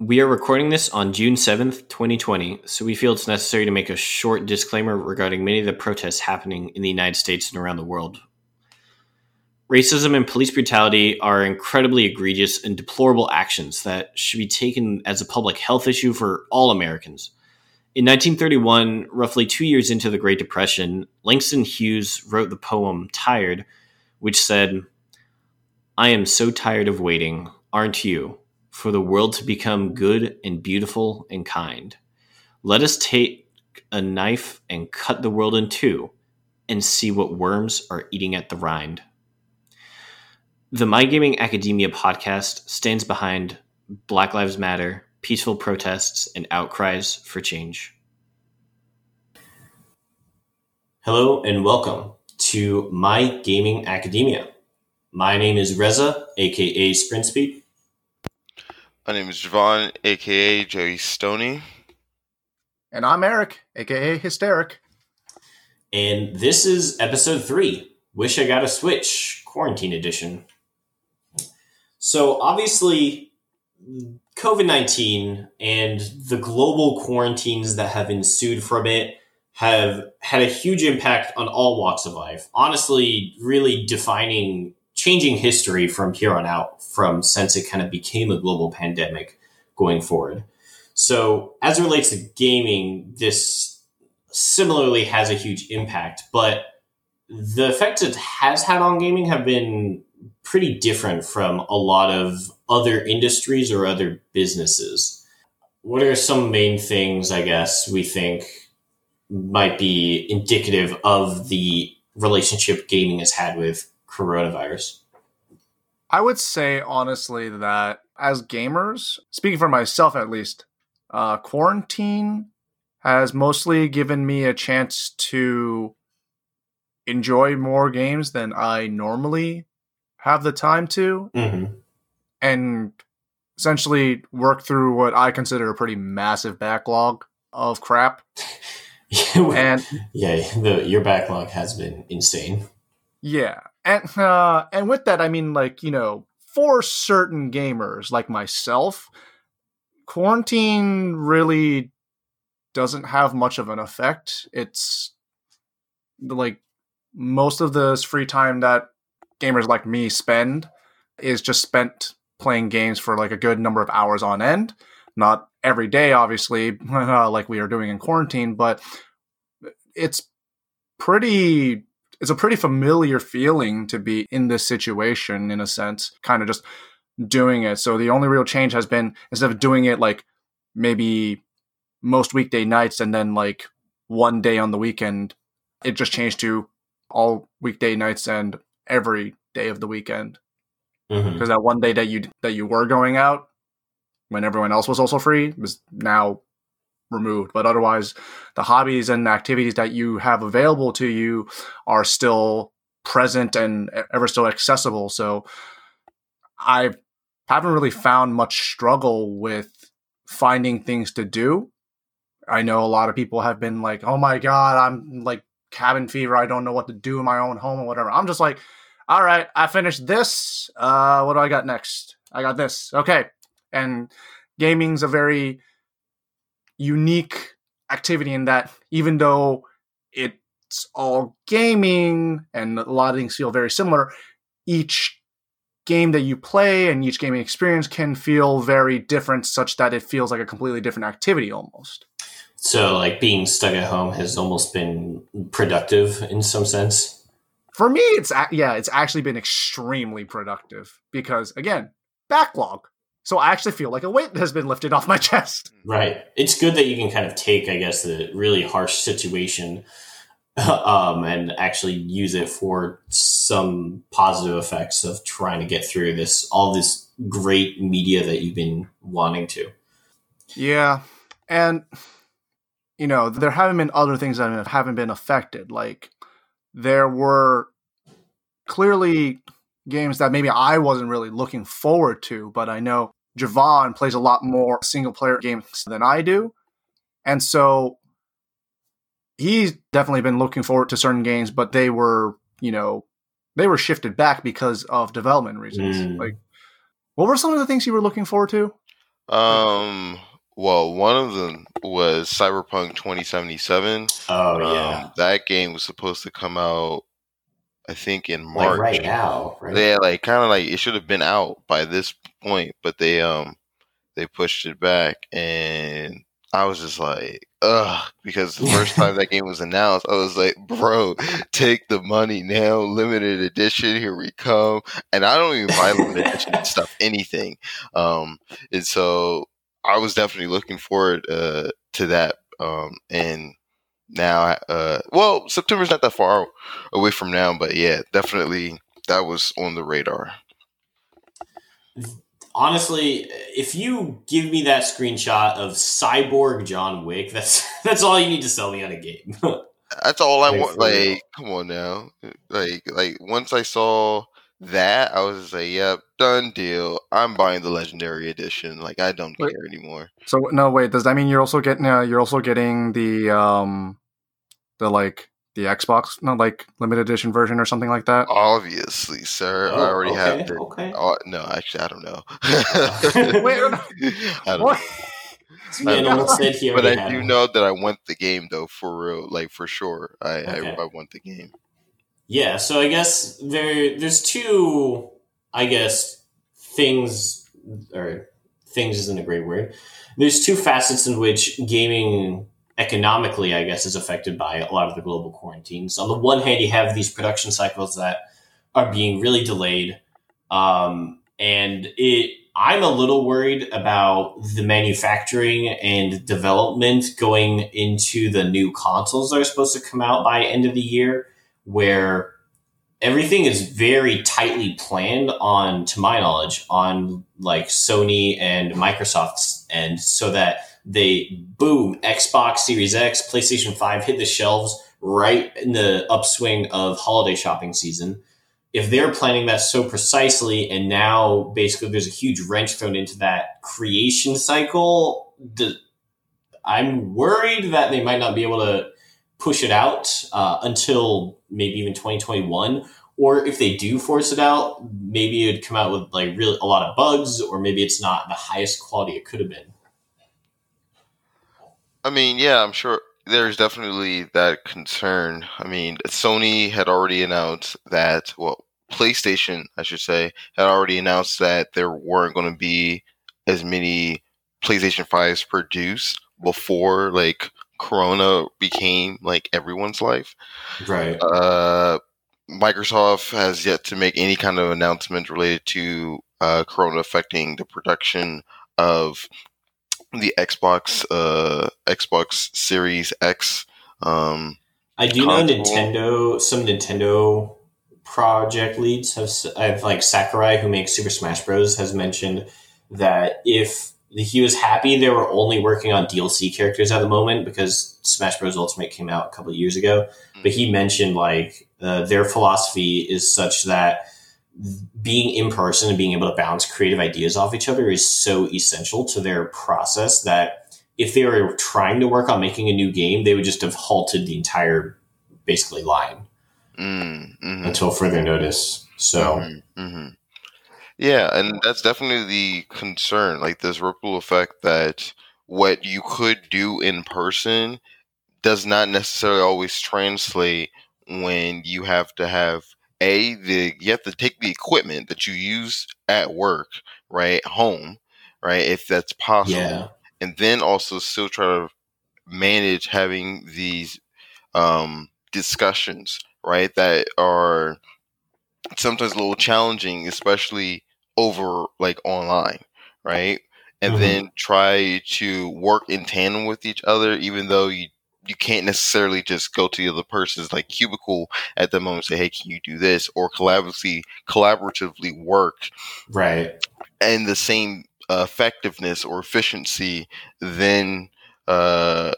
We are recording this on June 7th, 2020, so we feel it's necessary to make a short disclaimer regarding many of the protests happening in the United States and around the world. Racism and police brutality are incredibly egregious and deplorable actions that should be taken as a public health issue for all Americans. In 1931, roughly two years into the Great Depression, Langston Hughes wrote the poem Tired, which said, I am so tired of waiting, aren't you, for the world to become good and beautiful and kind. Let us take a knife and cut the world in two and see what worms are eating at the rind. The My Gaming Academia podcast stands behind Black Lives Matter, peaceful protests, and outcries for change. Hello and welcome to My Gaming Academia. My name is Reza, aka Sprint Speed. My name is Javon, aka Joey Stoney. And I'm Eric, aka Hysteric. And this is episode three Wish I Got a Switch, Quarantine Edition. So obviously, COVID 19 and the global quarantines that have ensued from it have had a huge impact on all walks of life. Honestly, really defining, changing history from here on out, from since it kind of became a global pandemic going forward. So, as it relates to gaming, this similarly has a huge impact, but the effects it has had on gaming have been pretty different from a lot of other industries or other businesses. What are some main things, I guess, we think might be indicative of the relationship gaming has had with coronavirus? I would say, honestly, that as gamers, speaking for myself at least, uh, quarantine has mostly given me a chance to enjoy more games than I normally have the time to Mm-hmm. and essentially work through what I consider a pretty massive backlog of crap. and yeah, the, your backlog has been insane. yeah, and uh, and with that, I mean, like you know, for certain gamers like myself, quarantine really doesn't have much of an effect. It's like most of the free time that gamers like me spend is just spent playing games for like a good number of hours on end. Not every day, obviously, like we are doing in quarantine, but it's pretty. It's a pretty familiar feeling to be in this situation, in a sense, kind of just doing it. So the only real change has been instead of doing it like maybe most weekday nights and then like one day on the weekend, it just changed to all weekday nights and every day of the weekend mm-hmm. because that one day that you that you were going out when everyone else was also free was now removed but otherwise the hobbies and activities that you have available to you are still present and ever still accessible so i haven't really found much struggle with finding things to do i know a lot of people have been like oh my god i'm like cabin fever i don't know what to do in my own home or whatever i'm just like all right, I finished this. Uh, what do I got next? I got this. Okay. And gaming's a very unique activity in that even though it's all gaming and a lot of things feel very similar, each game that you play and each gaming experience can feel very different, such that it feels like a completely different activity almost. So, like being stuck at home has almost been productive in some sense. For me, it's yeah, it's actually been extremely productive because again, backlog. So I actually feel like a weight has been lifted off my chest. Right. It's good that you can kind of take, I guess, the really harsh situation um, and actually use it for some positive effects of trying to get through this, all this great media that you've been wanting to. Yeah, and you know there haven't been other things that haven't been affected. Like there were clearly games that maybe I wasn't really looking forward to, but I know Javon plays a lot more single player games than I do. And so he's definitely been looking forward to certain games, but they were, you know, they were shifted back because of development reasons. Mm. Like, what were some of the things you were looking forward to? Um. Well, one of them was Cyberpunk 2077. Oh Um, yeah, that game was supposed to come out, I think, in March. like right now, right? Yeah, like kind of like it should have been out by this point, but they um they pushed it back, and I was just like, ugh, because the first time that game was announced, I was like, bro, take the money now, limited edition, here we come, and I don't even buy limited edition stuff, anything, um, and so I was definitely looking forward uh to that, um, and now, uh, well, September's not that far away from now, but yeah, definitely that was on the radar. Honestly, if you give me that screenshot of cyborg John Wick, that's that's all you need to sell me on a game. That's all I want. Like, come on now. Like, like once I saw that, I was like, "Yep, done deal. I'm buying the legendary edition. Like, I don't Wait. care anymore." So no, wait. Does that mean you're also getting uh, you're also getting the um the like the Xbox no like limited edition version or something like that? Obviously, sir. I Oh, already okay, have the. okay. Oh, no, actually, I don't know. Wait, I don't What? Man, almost said he but I do one. know that I want the game though, for real, like for sure. I Okay. I, I want the game. Yeah, so I guess there there's two I guess things or things isn't a great word. There's two facets in which gaming economically I guess is affected by a lot of the global quarantines. On the one hand, you have these production cycles that are being really delayed. Um, and it I'm a little worried about the manufacturing and development going into the new consoles that are supposed to come out by end of the year where everything is very tightly planned on to my knowledge on like sony and microsoft's end so that they boom xbox series x playstation 5 hit the shelves right in the upswing of holiday shopping season. If they're planning that so precisely and now basically there's a huge wrench thrown into that creation cycle the, i'm worried that they might not be able to push it out uh, until maybe even 2021 or if they do force it out maybe it'd come out with like really a lot of bugs or maybe it's not the highest quality it could have been I mean, yeah, I'm sure there's definitely that concern. I mean, Sony had already announced that, well, PlayStation, I should say, had already announced that there weren't going to be as many PlayStation 5s produced before like Corona became like everyone's life. right Uh, Microsoft has yet to make any kind of announcement related to uh, Corona affecting the production of the Xbox uh, Xbox Series X. Um, i do know nintendo some nintendo project leads have, have like sakurai who makes super smash bros has mentioned that if he was happy they were only working on dlc characters at the moment because smash bros. Ultimate came out a couple of years ago. But he mentioned like uh, their philosophy is such that being in person and being able to bounce creative ideas off each other is so essential to their process that if they were trying to work on making a new game, they would just have halted the entire basically line mm, mhm. until further notice. So Mhm, mhm. Yeah, and that's definitely the concern. Like this ripple effect that what you could do in person does not necessarily always translate when you have to have a the you have to take the equipment that you use at work right home right if that's possible yeah, and then also still try to manage having these um, discussions, right? That are sometimes a little challenging, especially over like online, right? And Mhm. then try to work in tandem with each other, even though you you can't necessarily just go to the other person's like cubicle at the moment and say, "Hey, can you do this?" or collaboratively collaboratively work right. and the same uh, effectiveness or efficiency than uh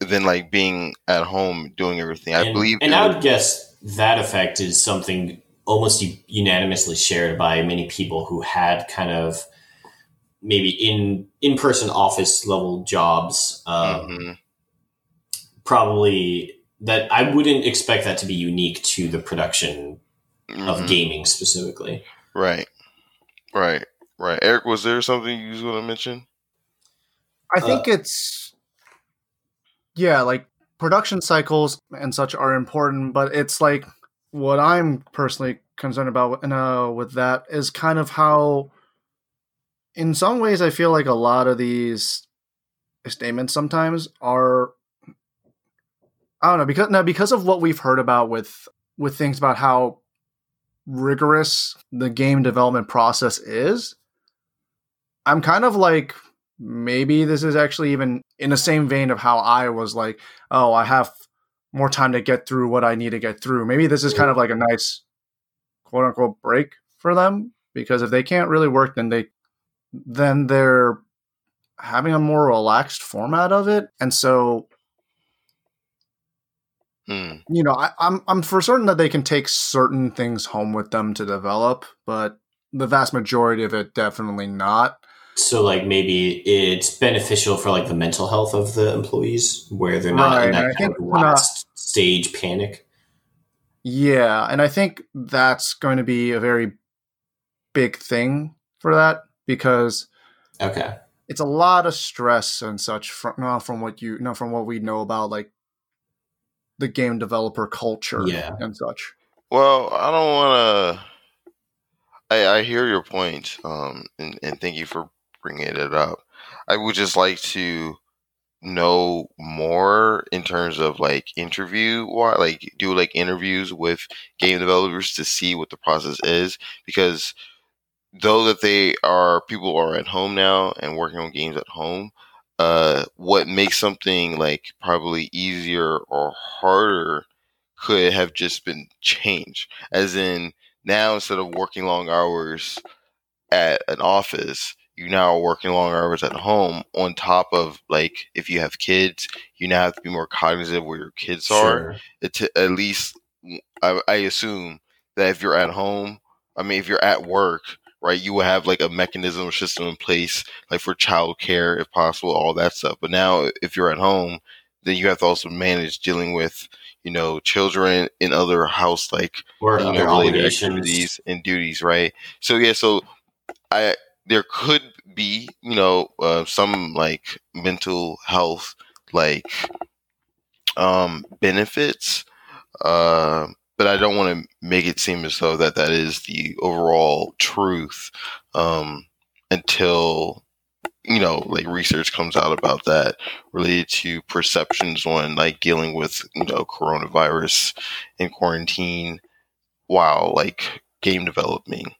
than like being at home doing everything. I believe and I would- would guess that effect is something almost unanimously shared by many people who had kind of maybe in in person office level jobs. Um, Mhm. Probably that I wouldn't expect that to be unique to the production of Mhm. gaming specifically. right, right, right. Eric, was there something you was going to mention? I think uh, it's yeah, like production cycles and such are important, but it's like what I'm personally concerned about uh, with that is kind of how, in some ways, I feel like a lot of these statements sometimes are. I don't know because now because of what we've heard about with with things about how rigorous the game development process is. I'm kind of like maybe this is actually even in the same vein of how I was like, oh, I have more time to get through what I need to get through. Maybe this is kind of like a nice quote unquote break for them because if they can't really work then they then they're having a more relaxed format of it. And so hmm. you know, I, I'm I'm for certain that they can take certain things home with them to develop, but the vast majority of it definitely not. So like maybe it's beneficial for like the mental health of the employees where they're not right, in that kind of last not, stage panic. Yeah, and I think that's going to be a very big thing for that because okay, it's a lot of stress and such from from what you know from what we know about like the game developer culture yeah. and such. Well, I don't want to. I, I hear your point, um, and, and thank you for bringing it up. I would just like to know more in terms of like interview like do like interviews with game developers to see what the process is because though that they are people are at home now and working on games at home uh what makes something like probably easier or harder could have just been changed as in now instead of working long hours at an office you now are working long hours at home on top of like if you have kids you now have to be more cognizant where your kids sure. are it at least I, I, assume that if you're at home i mean if you're at work right? You will have like a mechanism or system in place like for child care if possible all that stuff. But now if you're at home then you have to also manage dealing with you know children and other house like or you know, related activities and duties right? So yeah so i there could be, you know, uh, some like mental health like um, benefits, uh, but I don't want to make it seem as though that that is the overall truth um, until you know like research comes out about that related to perceptions on like dealing with you know coronavirus and quarantine while like game developing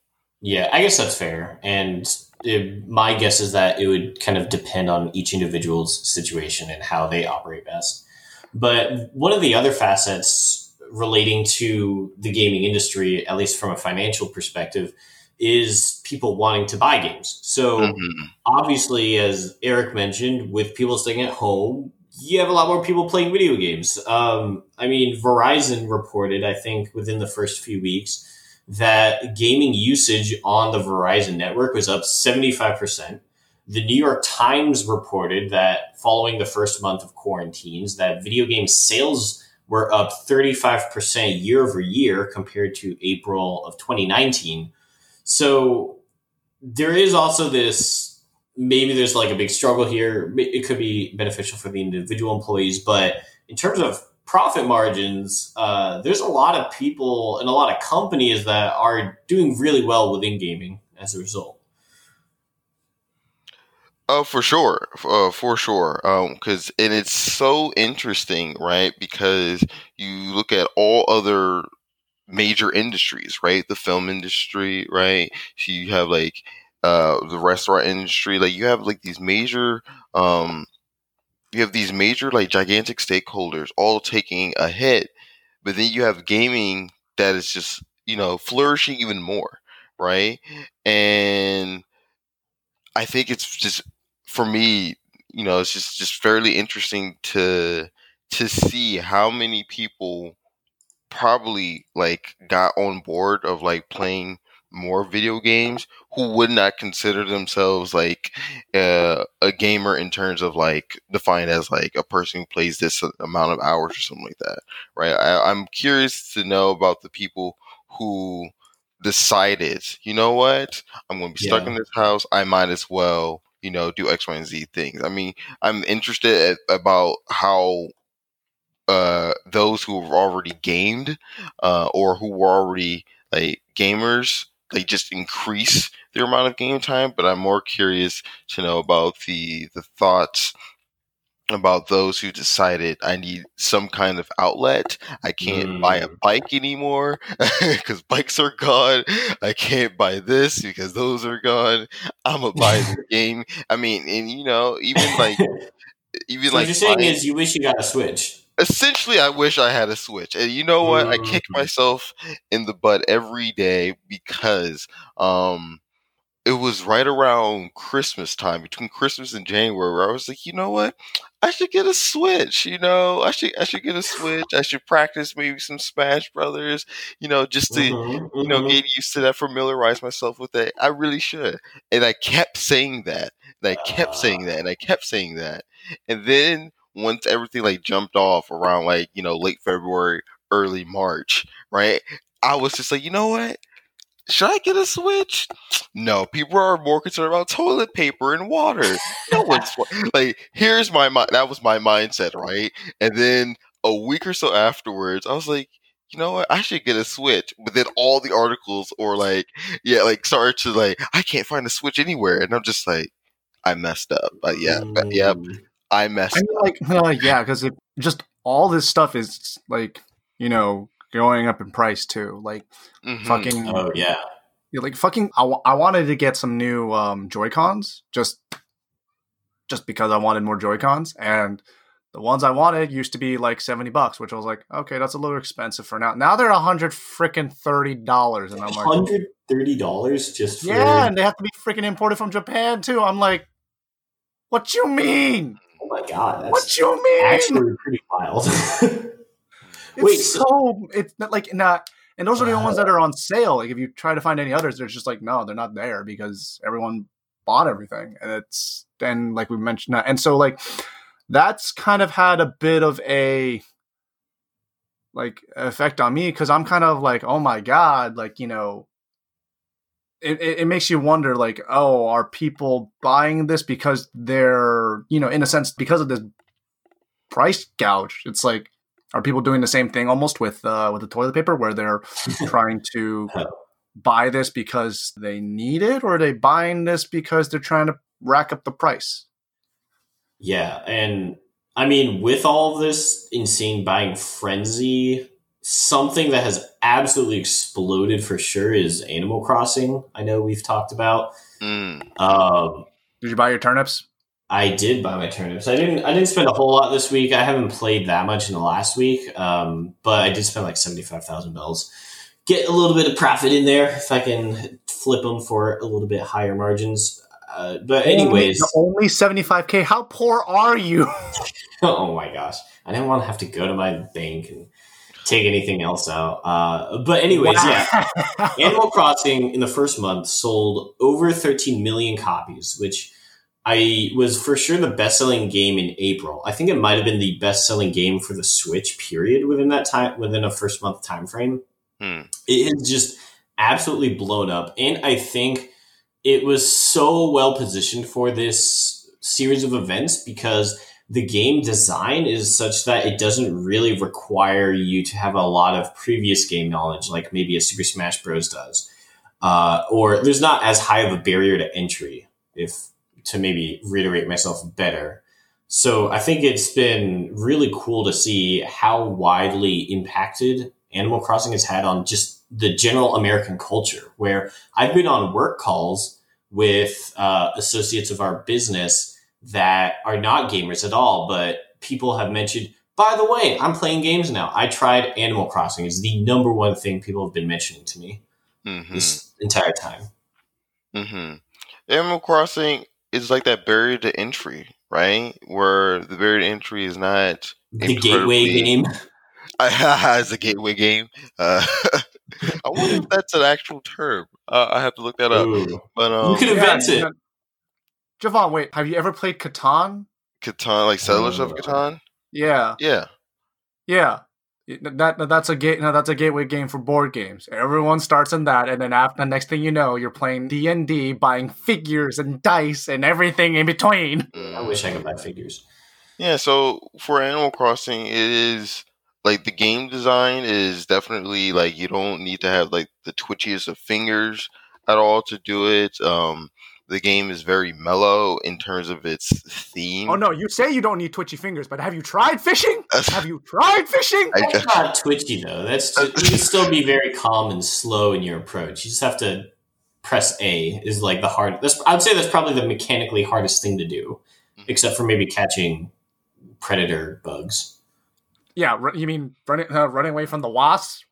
yeah, I guess that's fair. And it, my guess is that it would kind of depend on each individual's situation and how they operate best. But one of the other facets relating to the gaming industry, at least from a financial perspective, is people wanting to buy games. So mm-hmm. obviously, as Eric mentioned, with people staying at home, you have a lot more people playing video games. Um, I mean, Verizon reported, I think, within the first few weeks that gaming usage on the Verizon network was up 75%. The New York Times reported that following the first month of quarantines, that video game sales were up 35% year over year compared to April of 2019. So there is also this maybe there's like a big struggle here. It could be beneficial for the individual employees, but in terms of profit margins, uh, there's a lot of people and a lot of companies that are doing really well within gaming as a result. Oh, for sure, uh, for sure. Because um, and it's so interesting, right? Because you look at all other major industries, right? The film industry, right? So you have like uh, the restaurant industry, like you have like these major um, you have these major like gigantic stakeholders all taking a hit, but then you have gaming that is just you know flourishing even more, right? And I think it's just for me, you know, it's just just fairly interesting to to see how many people probably like got on board of like playing more video games who would not consider themselves like uh, a gamer in terms of like defined as like a person who plays this amount of hours or something like that, right? I, I'm curious to know about the people who decided, you know what, I'm going to be stuck yeah. in this house. I might as well you know, do X, Y, and Z things. I mean, I'm interested at, about how uh, those who have already gamed uh, or who were already like gamers, they just increase their amount of game time. But I'm more curious to know about the the thoughts about those who decided I need some kind of outlet. I can't buy a Mm. bike anymore because bikes are gone. I can't buy this because those are gone. I'm gonna buy the game. I mean, and you know, even like even so like what you're saying buying- is you wish you got a Switch. essentially i wish i had a switch and you know what i kick Mhm. myself in the butt every day because um it was right around christmas time between christmas and january where i was like you know what i should get a switch you know i should i should get a switch i should practice maybe some smash brothers you know just to Mhm, you know, mhm. get used to that, familiarize myself with that. I really should. And I kept saying that. And I kept saying that. And I kept saying that. And then once everything like jumped off around like, you know, late February, early March, right? I was just like, you know what? Should I get a switch? No, people are more concerned about toilet paper and water. No one's like, here's my mind. That was my mindset, right? And then a week or so afterwards, I was like, you know what? I should get a Switch. But then all the articles or like, yeah, like started to like, I can't find a Switch anywhere, and I'm just like, I messed up. But yeah, but, yep, Mm. I messed I mean, up. like, uh, yeah, because it just all this stuff is like, you know, going up in price too. Like, Mhm. fucking, Oh yeah. yeah, like fucking. I, I wanted to get some new um, Joy Cons just, just because I wanted more Joy Cons, and the ones I wanted used to be like seventy bucks, which I was like, okay, that's a little expensive for now. Now they're a hundred freaking thirty dollars, and I'm like, Hundred thirty dollars just for yeah, and they have to be freaking imported from Japan too. I'm like, what you mean? oh my god, What you mean? actually pretty wild. It's Wait, so, it's not like not, and those are the only ones that are on sale. Like if you try to find any others, they're just like no, they're not there because everyone bought everything, and it's then like we mentioned, that, and so like that's kind of had a bit of a like effect on me because I'm kind of like oh my god, like you know. It, it, it makes you wonder like oh are people buying this because they're you know in a sense because of this price gouge it's like are people doing the same thing almost with uh, with the toilet paper where they're trying to buy this because they need it or are they buying this because they're trying to rack up the price yeah, and I mean, with all of this insane buying frenzy, something that has absolutely exploded for sure is Animal Crossing. I know we've talked about. Mm. Um, did you buy your turnips I did buy my turnips. I didn't. I didn't spend a whole lot this week. I haven't played that much in the last week, um, but I did spend like seventy five thousand bells. Get a little bit of profit in there if I can flip them for a little bit higher margins. Uh, but anyways, only 75k how poor are you oh my gosh, I didn't want to have to go to my bank and take anything else out. Uh, but anyways, yeah. Animal Crossing in the first month sold over 13 million copies, which I was for sure the best selling game in April. I think it might have been the best selling game for the Switch period within that time within a first month time frame. Hmm. It has just absolutely blown up. And I think it was so well positioned for this series of events because the game design is such that it doesn't really require you to have a lot of previous game knowledge, like maybe a Super Smash Bros. does, uh, or there's not as high of a barrier to entry. If to maybe reiterate myself better, so I think it's been really cool to see how widely impacted Animal Crossing has had on just the general American culture. Where I've been on work calls with uh, associates of our business that are not gamers at all, but people have mentioned, by the way, I'm playing games now. I tried Animal Crossing. It's the number one thing people have been mentioning to me Mm-hmm. this entire time. Mm-hmm. Animal Crossing is like that barrier to entry, right? Where the barrier to entry is not The gateway game. as a gateway game. Uh, I wonder if that's an actual term. Uh, I have to look that up. Ooh. But um, You could invent Yeah, it. you know- Javon, wait, have you ever played Catan? Catan, like Settlers of Uh, Catan. Yeah, Yeah, yeah. That that's a gate. No, that's a gateway game for board games. Everyone starts in that, and then after the next thing you know, you're playing D and D, buying figures and dice and everything in between. I wish I could buy figures. Yeah, so for Animal Crossing, it is like the game design is definitely like you don't need to have like the twitchiest of fingers at all to do it. Um, the game is very mellow in terms of its theme. Oh no, you say you don't need twitchy fingers, but have you tried fishing? have you tried fishing? I That's not twitchy though. That's just, you can still be very calm and slow in your approach. You just have to press A is like the hard. That's I'd say that's probably the mechanically hardest thing to do, Mhm. except for maybe catching predator bugs. Yeah, ru- you mean running uh, running away from the wasps,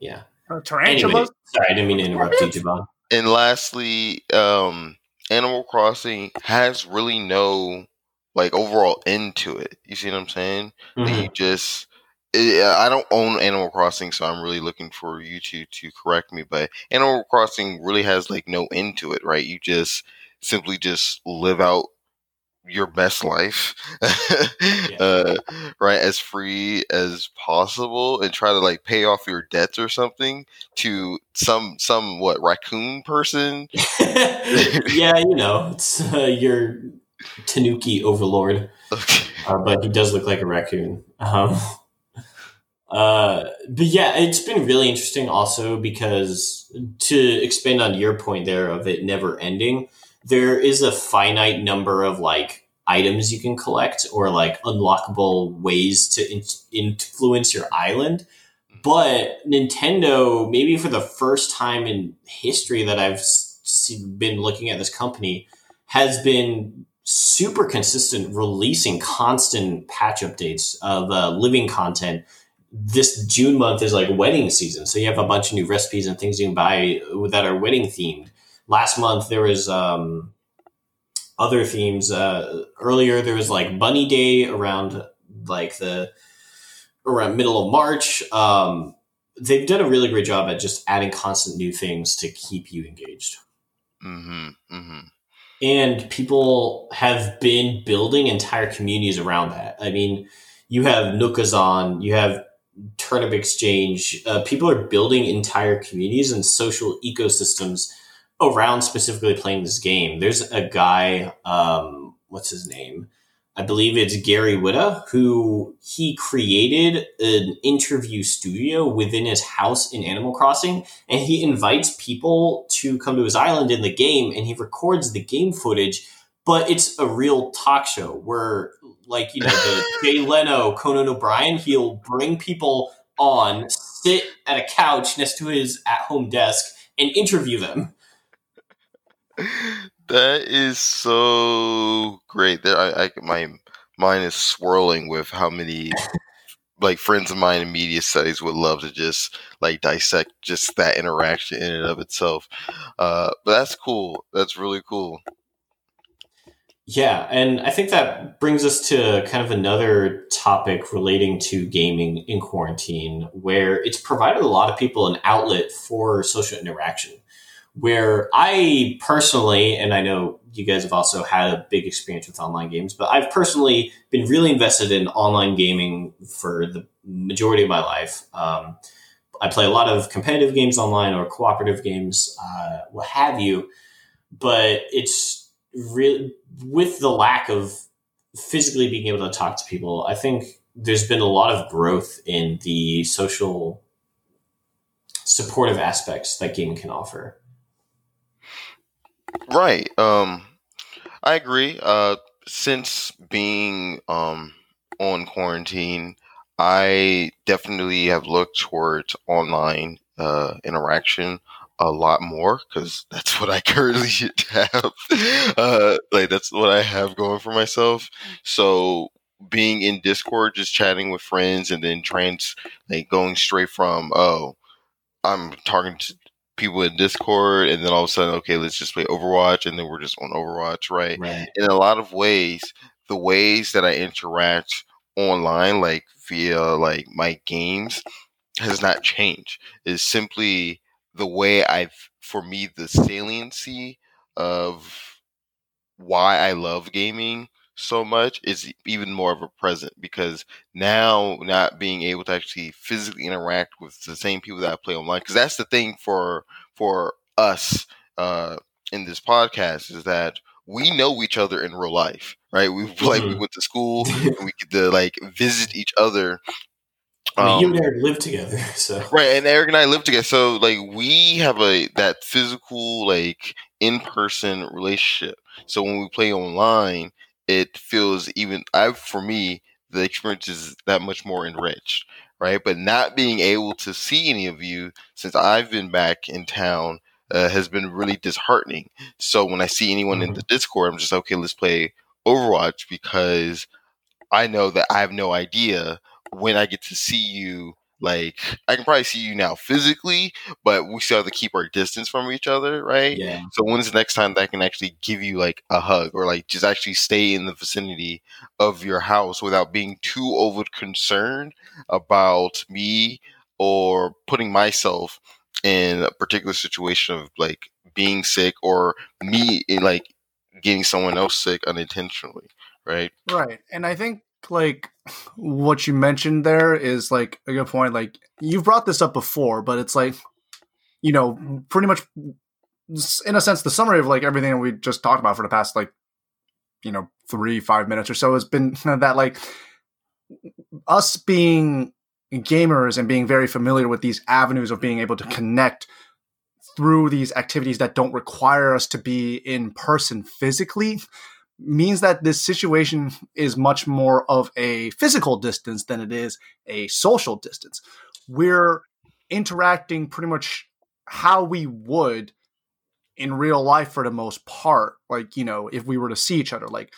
yeah. uh, Anyway, tarantulas? sorry, I didn't mean to interrupt you, Javon. And lastly, um, Animal Crossing has really no like overall end to it. You see what I'm saying? Like, Mhm. You just eh, I don't own Animal Crossing, so I'm really looking for you two to correct me. But Animal Crossing really has like no end to it, right? You just simply just live out your best life, uh, right, as free as possible, and try to like pay off your debts or something to some some what raccoon person. yeah, you know, it's uh, your Tanuki overlord, Okay. uh, but he does look like a raccoon. Um, uh, but yeah, it's been really interesting also because to expand on your point there of it never ending, there is a finite number of like items you can collect or like unlockable ways to in- influence your island. But Nintendo, maybe for the first time in history that I've been looking at this company, has been super consistent, releasing constant patch updates of uh, living content. This June month is like wedding season, so you have a bunch of new recipes and things you can buy that are wedding themed. Last month there was um, other themes. Uh, earlier there was like Bunny Day around like the around middle of March. Um, they've done a really great job at just adding constant new things to keep you engaged. Mm-hmm. Mm-hmm. And people have been building entire communities around that. I mean, you have Nookazon, you have Turnip Exchange. Uh, people are building entire communities and social ecosystems around specifically playing this game. There's a guy, um, what's his name? I believe it's Gary Whitta, who he created an interview studio within his house in Animal Crossing, and he invites people to come to his island in the game, and he records the game footage. But it's a real talk show where, like you know, the Jay Leno, Conan O'Brien, he'll bring people on, sit at a couch next to his at-home desk, and interview them. That is so great. There, I, I my mind is swirling with how many like friends of mine in media studies would love to just like dissect just that interaction in and of itself. Uh, but that's cool. That's really cool. Yeah, and I think that brings us to kind of another topic relating to gaming in quarantine, where it's provided a lot of people an outlet for social interaction. Where I personally, and I know you guys have also had a big experience with online games, but I've personally been really invested in online gaming for the majority of my life. Um, I play a lot of competitive games online or cooperative games, uh, what have you, but it's really with the lack of physically being able to talk to people, I think there's been a lot of growth in the social supportive aspects that gaming can offer. Right. Um, I agree. Uh, since being um on quarantine, I definitely have looked towards online uh interaction a lot more because that's what I currently have. Uh, like that's what I have going for myself. So being in Discord, just chatting with friends, and then trans like going straight from oh, I'm talking to people in Discord, and then all of a sudden, okay, let's just play Overwatch, and then we're just on Overwatch, right? Right. In a lot of ways, the ways that I interact online, like via like my games, has not changed. It's simply the way I've, for me, the saliency of why I love gaming so much is even more of a present because now not being able to actually physically interact with the same people that I play online because that's the thing for for us uh, in this podcast is that we know each other in real life, right? We like we Mhm. went to school and we get to like visit each other. I mean, you Um, and Eric live together, so Right, and Eric and I live together, so like we have a that physical like in person relationship. So when we play online, it feels even. I for me the experience is that much more enriched, right? But not being able to see any of you since I've been back in town uh, has been really disheartening. So when I see anyone in the Discord, I'm just okay. Let's play Overwatch because I know that I have no idea when I get to see you. Like I can probably see you now physically, but we still have to keep our distance from each other, right? yeah. So when's the next time that I can actually give you like a hug or like just actually stay in the vicinity of your house without being too over concerned about me or putting myself in a particular situation of like being sick or me in like getting someone else sick unintentionally, right? Right. And I think like what you mentioned there is like a good point. Like you've brought this up before, but it's like, you know, pretty much in a sense, the summary of like everything that we just talked about for the past like, you know, three, five minutes or so has been that like us being gamers and being very familiar with these avenues of being able to connect through these activities that don't require us to be in person physically means that this situation is much more of a physical distance than it is a social distance. We're interacting pretty much how we would in real life for the most part. Like, you know, if we were to see each other, like,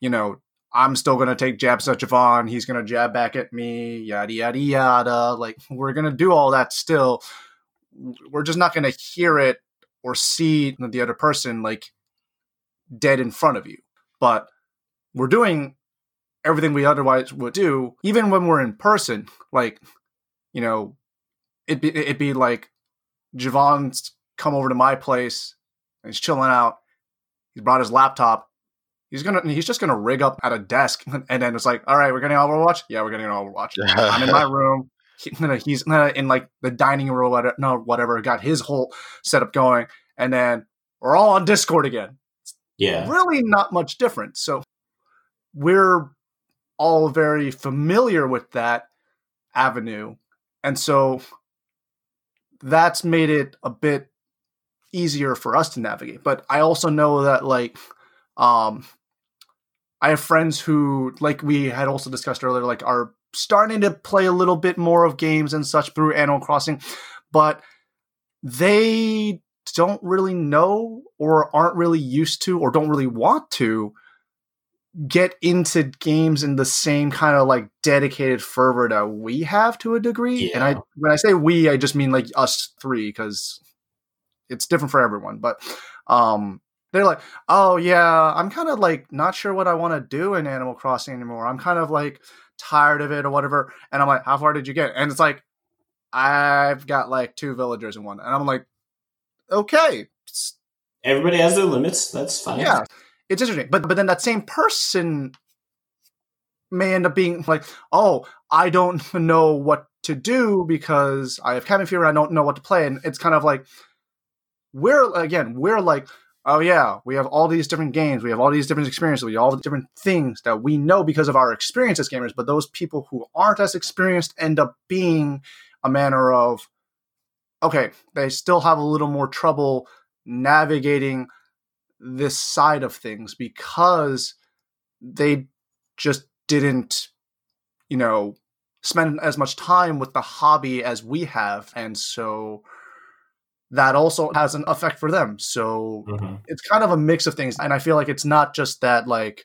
you know, I'm still going to take jabs at Javon. He's going to jab back at me, yada, yada, yada. Like, we're going to do all that still. We're just not going to hear it or see the other person, like, dead in front of you. But we're doing everything we otherwise would do, even when we're in person. Like, you know, it'd be, it'd be like Javon's come over to my place and he's chilling out. He's brought his laptop he's gonna he's just gonna rig up at a desk and then it's like all right we're getting overwatch yeah we're getting overwatch i'm in my room he, he's in like the dining room whatever, no whatever got his whole setup going and then we're all on discord again Yeah. really not much different so we're all very familiar with that avenue and so that's made it a bit easier for us to navigate but i also know that like um I have friends who, like we had also discussed earlier, like are starting to play a little bit more of games and such through Animal Crossing, but they don't really know or aren't really used to or don't really want to get into games in the same kind of like dedicated fervor that we have to a degree. And I when I say we, I just mean like us three because it's different for everyone. But um they're like, oh yeah, I'm kind of like not sure what I want to do in Animal Crossing anymore. I'm kind of like tired of it or whatever. And I'm like, how far did you get? And it's like, I've got like two villagers in one, and I'm like, okay, Everybody has their limits. That's fine. yeah, it's interesting. But but then that same person may end up being like, oh, I don't know what to do because I have cabin fever. I don't know what to play, and it's kind of like we're again we're like oh yeah we have all these different games we have all these different experiences we have all the different things that we know because of our experience as gamers but those people who aren't as experienced end up being a manner of okay they still have a little more trouble navigating this side of things because they just didn't you know spend as much time with the hobby as we have and so that also has an effect for them so Mhm. it's kind of a mix of things and i feel like it's not just that like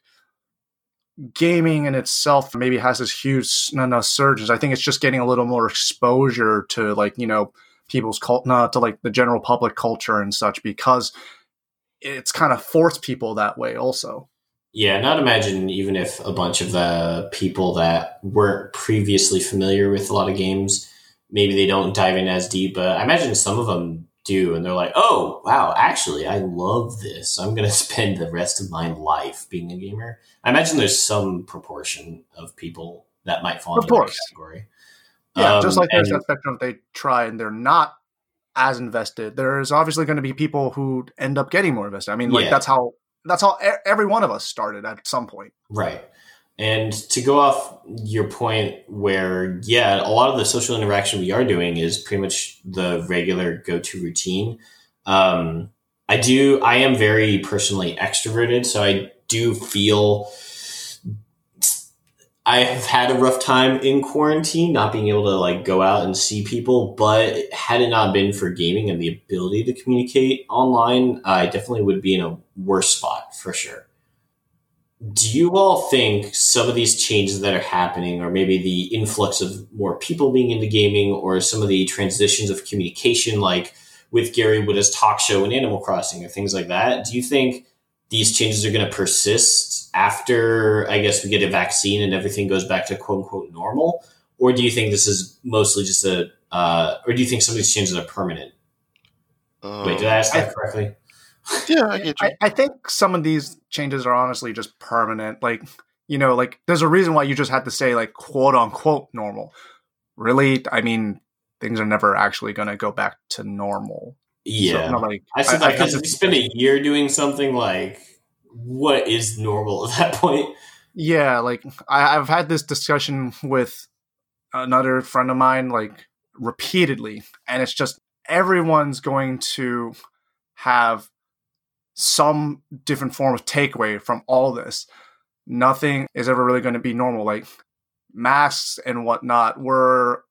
gaming in itself maybe has this huge no no surges i think it's just getting a little more exposure to like you know people's cult not to like the general public culture and such because it's kind of forced people that way also Yeah, not imagine even if a bunch of the people that weren't previously familiar with a lot of games, maybe they don't dive in as deep. But I imagine some of them do, and they're like, "Oh, wow! Actually, I love this. I'm going to spend the rest of my life being a gamer." I imagine there's some proportion of people that might fall Of into that category. Yeah, Um, just like there's and- that spectrum, they try and they're not as invested. There's obviously going to be people who end up getting more invested. I mean, like Yeah. that's how that's how every one of us started at some point. Right. And to go off your point, where, yeah, a lot of the social interaction we are doing is pretty much the regular go to routine. Um, I do, I am very personally extroverted, so I do feel I have had a rough time in quarantine, not being able to like go out and see people. But had it not been for gaming and the ability to communicate online, I definitely would be in a worse spot for sure. Do you all think some of these changes that are happening, or maybe the influx of more people being into gaming, or some of the transitions of communication, like with Gary Whitta's talk show and Animal Crossing, or things like that? Do you think these changes are going to persist after, I guess, we get a vaccine and everything goes back to quote unquote normal? Or do you think this is mostly just a, uh, or do you think some of these changes are permanent? Um, Wait, did I ask I- that correctly? yeah, I get you. I, I think some of these changes are honestly just permanent. Like, you know, like there's a reason why you just had to say like quote unquote normal. Really, I mean, things are never actually going to go back to normal. Yeah. So, no, like, I said I- I that because guess if you spend a year doing something like, what is normal at that point? Yeah, like I, I've had this discussion with another friend of mine, like repeatedly, and it's just everyone's going to have some different form of takeaway from all this. Nothing is ever really going to be normal. Like masks and whatnot were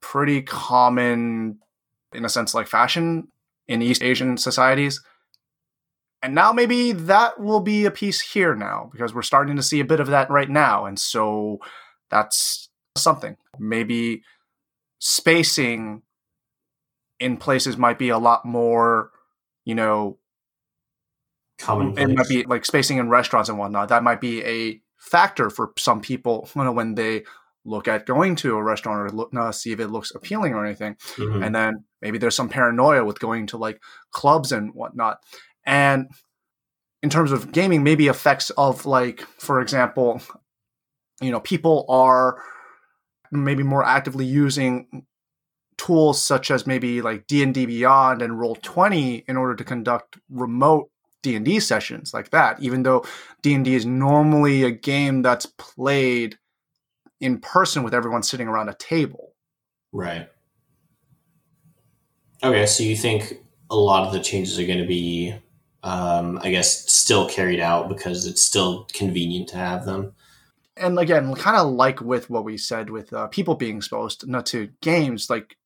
pretty common in a sense, like fashion in East Asian societies. And now maybe that will be a piece here now because we're starting to see a bit of that right now. And so that's something. Maybe spacing in places might be a lot more, you know, Common it might be like spacing in restaurants and whatnot. That might be a factor for some people you know, when they look at going to a restaurant or look, uh, see if it looks appealing or anything. Mhm. And then maybe there's some paranoia with going to like clubs and whatnot. And in terms of gaming, maybe effects of like, for example, you know, people are maybe more actively using tools such as maybe like D&D Beyond and Roll20 in order to conduct remote D&D sessions like that even though D&D is normally a game that's played in person with everyone sitting around a table. Right. Okay, so you think a lot of the changes are going to be, um, I guess, still carried out because it's still convenient to have them. and again, kind of like with what we said with uh, people being exposed not to games, like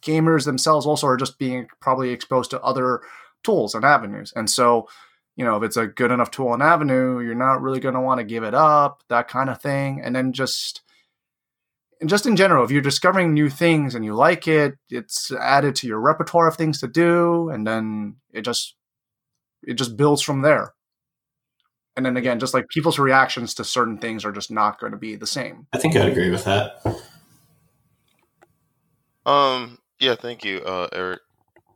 gamers themselves also are just being probably exposed to other tools and avenues. And so, you know, if it's a good enough tool and avenue, you're not really going to want to give it up, that kind of thing. And then just, and just in general, if you're discovering new things and you like it, it's added to your repertoire of things to do, and then it just, it just builds from there. And then again, just like people's reactions to certain things are just not going to be the same. I think I'd agree with that. Um, yeah, thank you, uh, Eric.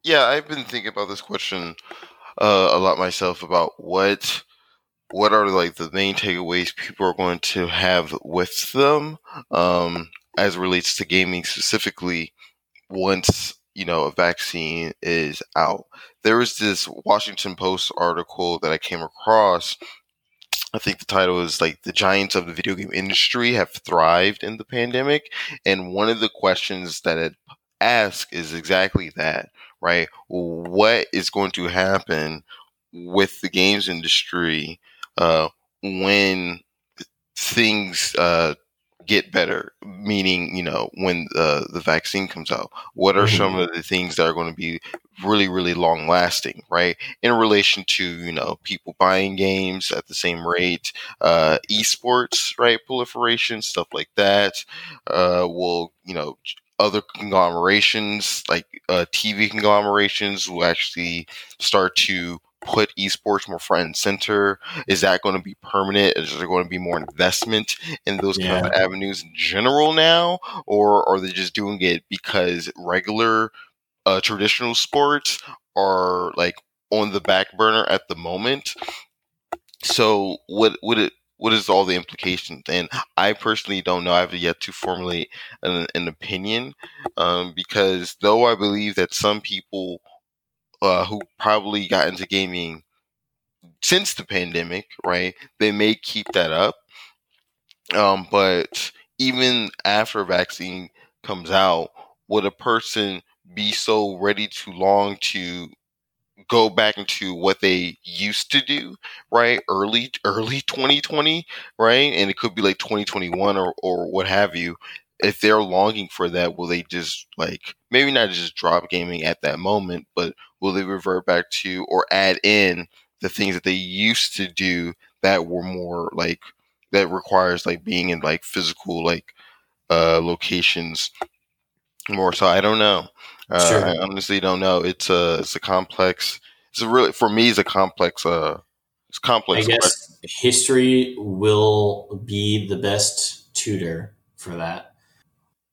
Yeah, I've been thinking about this question uh, a lot myself about what what are like the main takeaways people are going to have with them um, as it relates to gaming specifically once you know a vaccine is out. There was this Washington Post article that I came across. I think the title is like the giants of the video game industry have thrived in the pandemic, and one of the questions that it ask is exactly that, right? What is going to happen with the games industry uh, when things uh, get better? Meaning, you know, when uh, the vaccine comes out, what are some of the things that are going to be really, really long lasting, right? In relation to, you know, people buying games at the same rate, uh, esports, right? Proliferation, stuff like that, uh, will, you know, other conglomerations like uh, TV conglomerations will actually start to put esports more front and center. Is that going to be permanent? Is there going to be more investment in those kind of avenues in general now, or are they just doing it because regular uh, traditional sports are like on the back burner at the moment. So what would it what is all the implications? And I personally don't know. I have yet to formulate an, an opinion um, because though I believe that some people uh, who probably got into gaming since the pandemic, right, they may keep that up. Um, but even after vaccine comes out, would a person be so ready to long to go back into what they used to do, right? Early early 2020, right? And it could be like 2021 or or what have you. If they're longing for that, will they just like maybe not just drop gaming at that moment, but will they revert back to or add in the things that they used to do that were more like that requires like being in like physical like uh locations more so i don't know uh, sure. i honestly don't know it's a it's a complex it's a really for me it's a complex uh it's complex i guess question. history will be the best tutor for that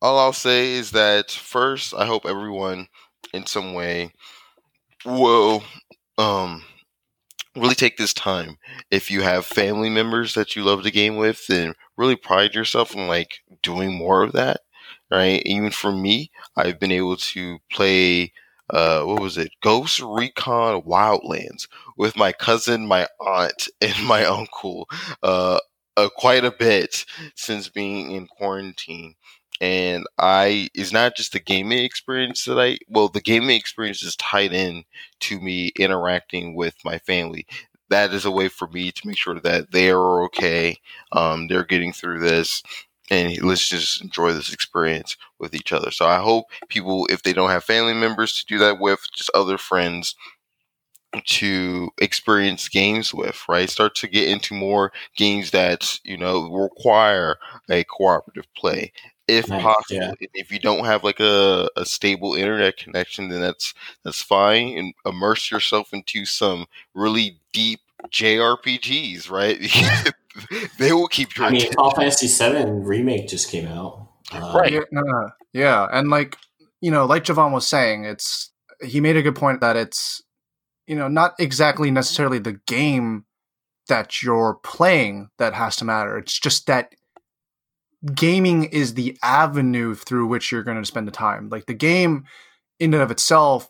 all i'll say is that first i hope everyone in some way will um really take this time. If you have family members that you love to game with then really pride yourself in like doing more of that right? Even for me i've been able to play uh what was it? Ghost recon wildlands with my cousin my aunt and my uncle uh, uh quite a bit since being in quarantine and I is not just the gaming experience that I well the gaming experience is tied in to me interacting with my family. That is a way for me to make sure that they are okay. Um, they're getting through this, and let's just enjoy this experience with each other. So I hope people, if they don't have family members to do that with, just other friends to experience games with, right? Start to get into more games that, you know, require a cooperative play if nice, possible. Yeah. If you don't have like a, a stable internet connection, then that's that's fine. And immerse yourself into some really deep JRPGs, right? they will keep your. I mean, Final Fantasy VII remake just came out, uh, right? Yeah, yeah, and like you know, like Javon was saying, it's he made a good point that it's you know not exactly necessarily the game that you're playing that has to matter. It's just that gaming is the avenue through which you're going to spend the time. Like the game in and of itself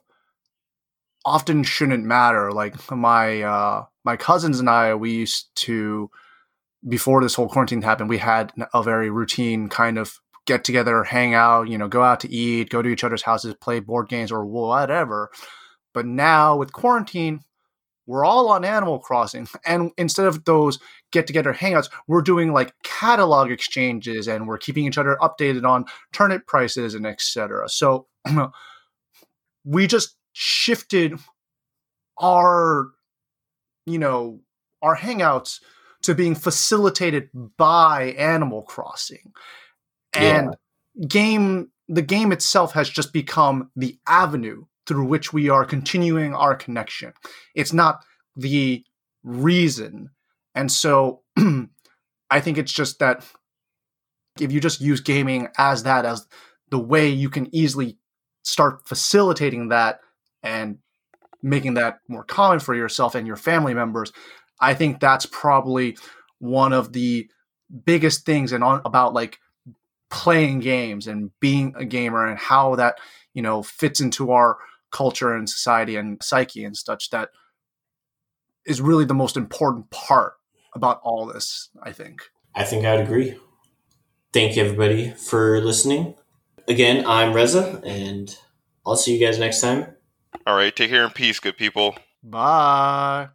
often shouldn't matter. Like my uh my cousins and I we used to before this whole quarantine happened, we had a very routine kind of get together, hang out, you know, go out to eat, go to each other's houses, play board games or whatever. But now with quarantine, we're all on Animal Crossing. And instead of those get together hangouts, we're doing like catalog exchanges and we're keeping each other updated on turnip prices and etc. So we just shifted our, you know, our hangouts to being facilitated by Animal Crossing. And yeah. game the game itself has just become the avenue through which we are continuing our connection. It's not the reason. And so I think it's just that if you just use gaming as that, as the way you can easily start facilitating that and making that more common for yourself and your family members, I think that's probably one of the biggest things and on about like playing games and being a gamer and how that you know fits into our culture and society and psyche and such that is really the most important part about all this, I think. I think I'd agree. Thank you, everybody, for listening. Again, I'm Reza, and I'll see you guys next time. All right. Take care and peace, good people. Bye.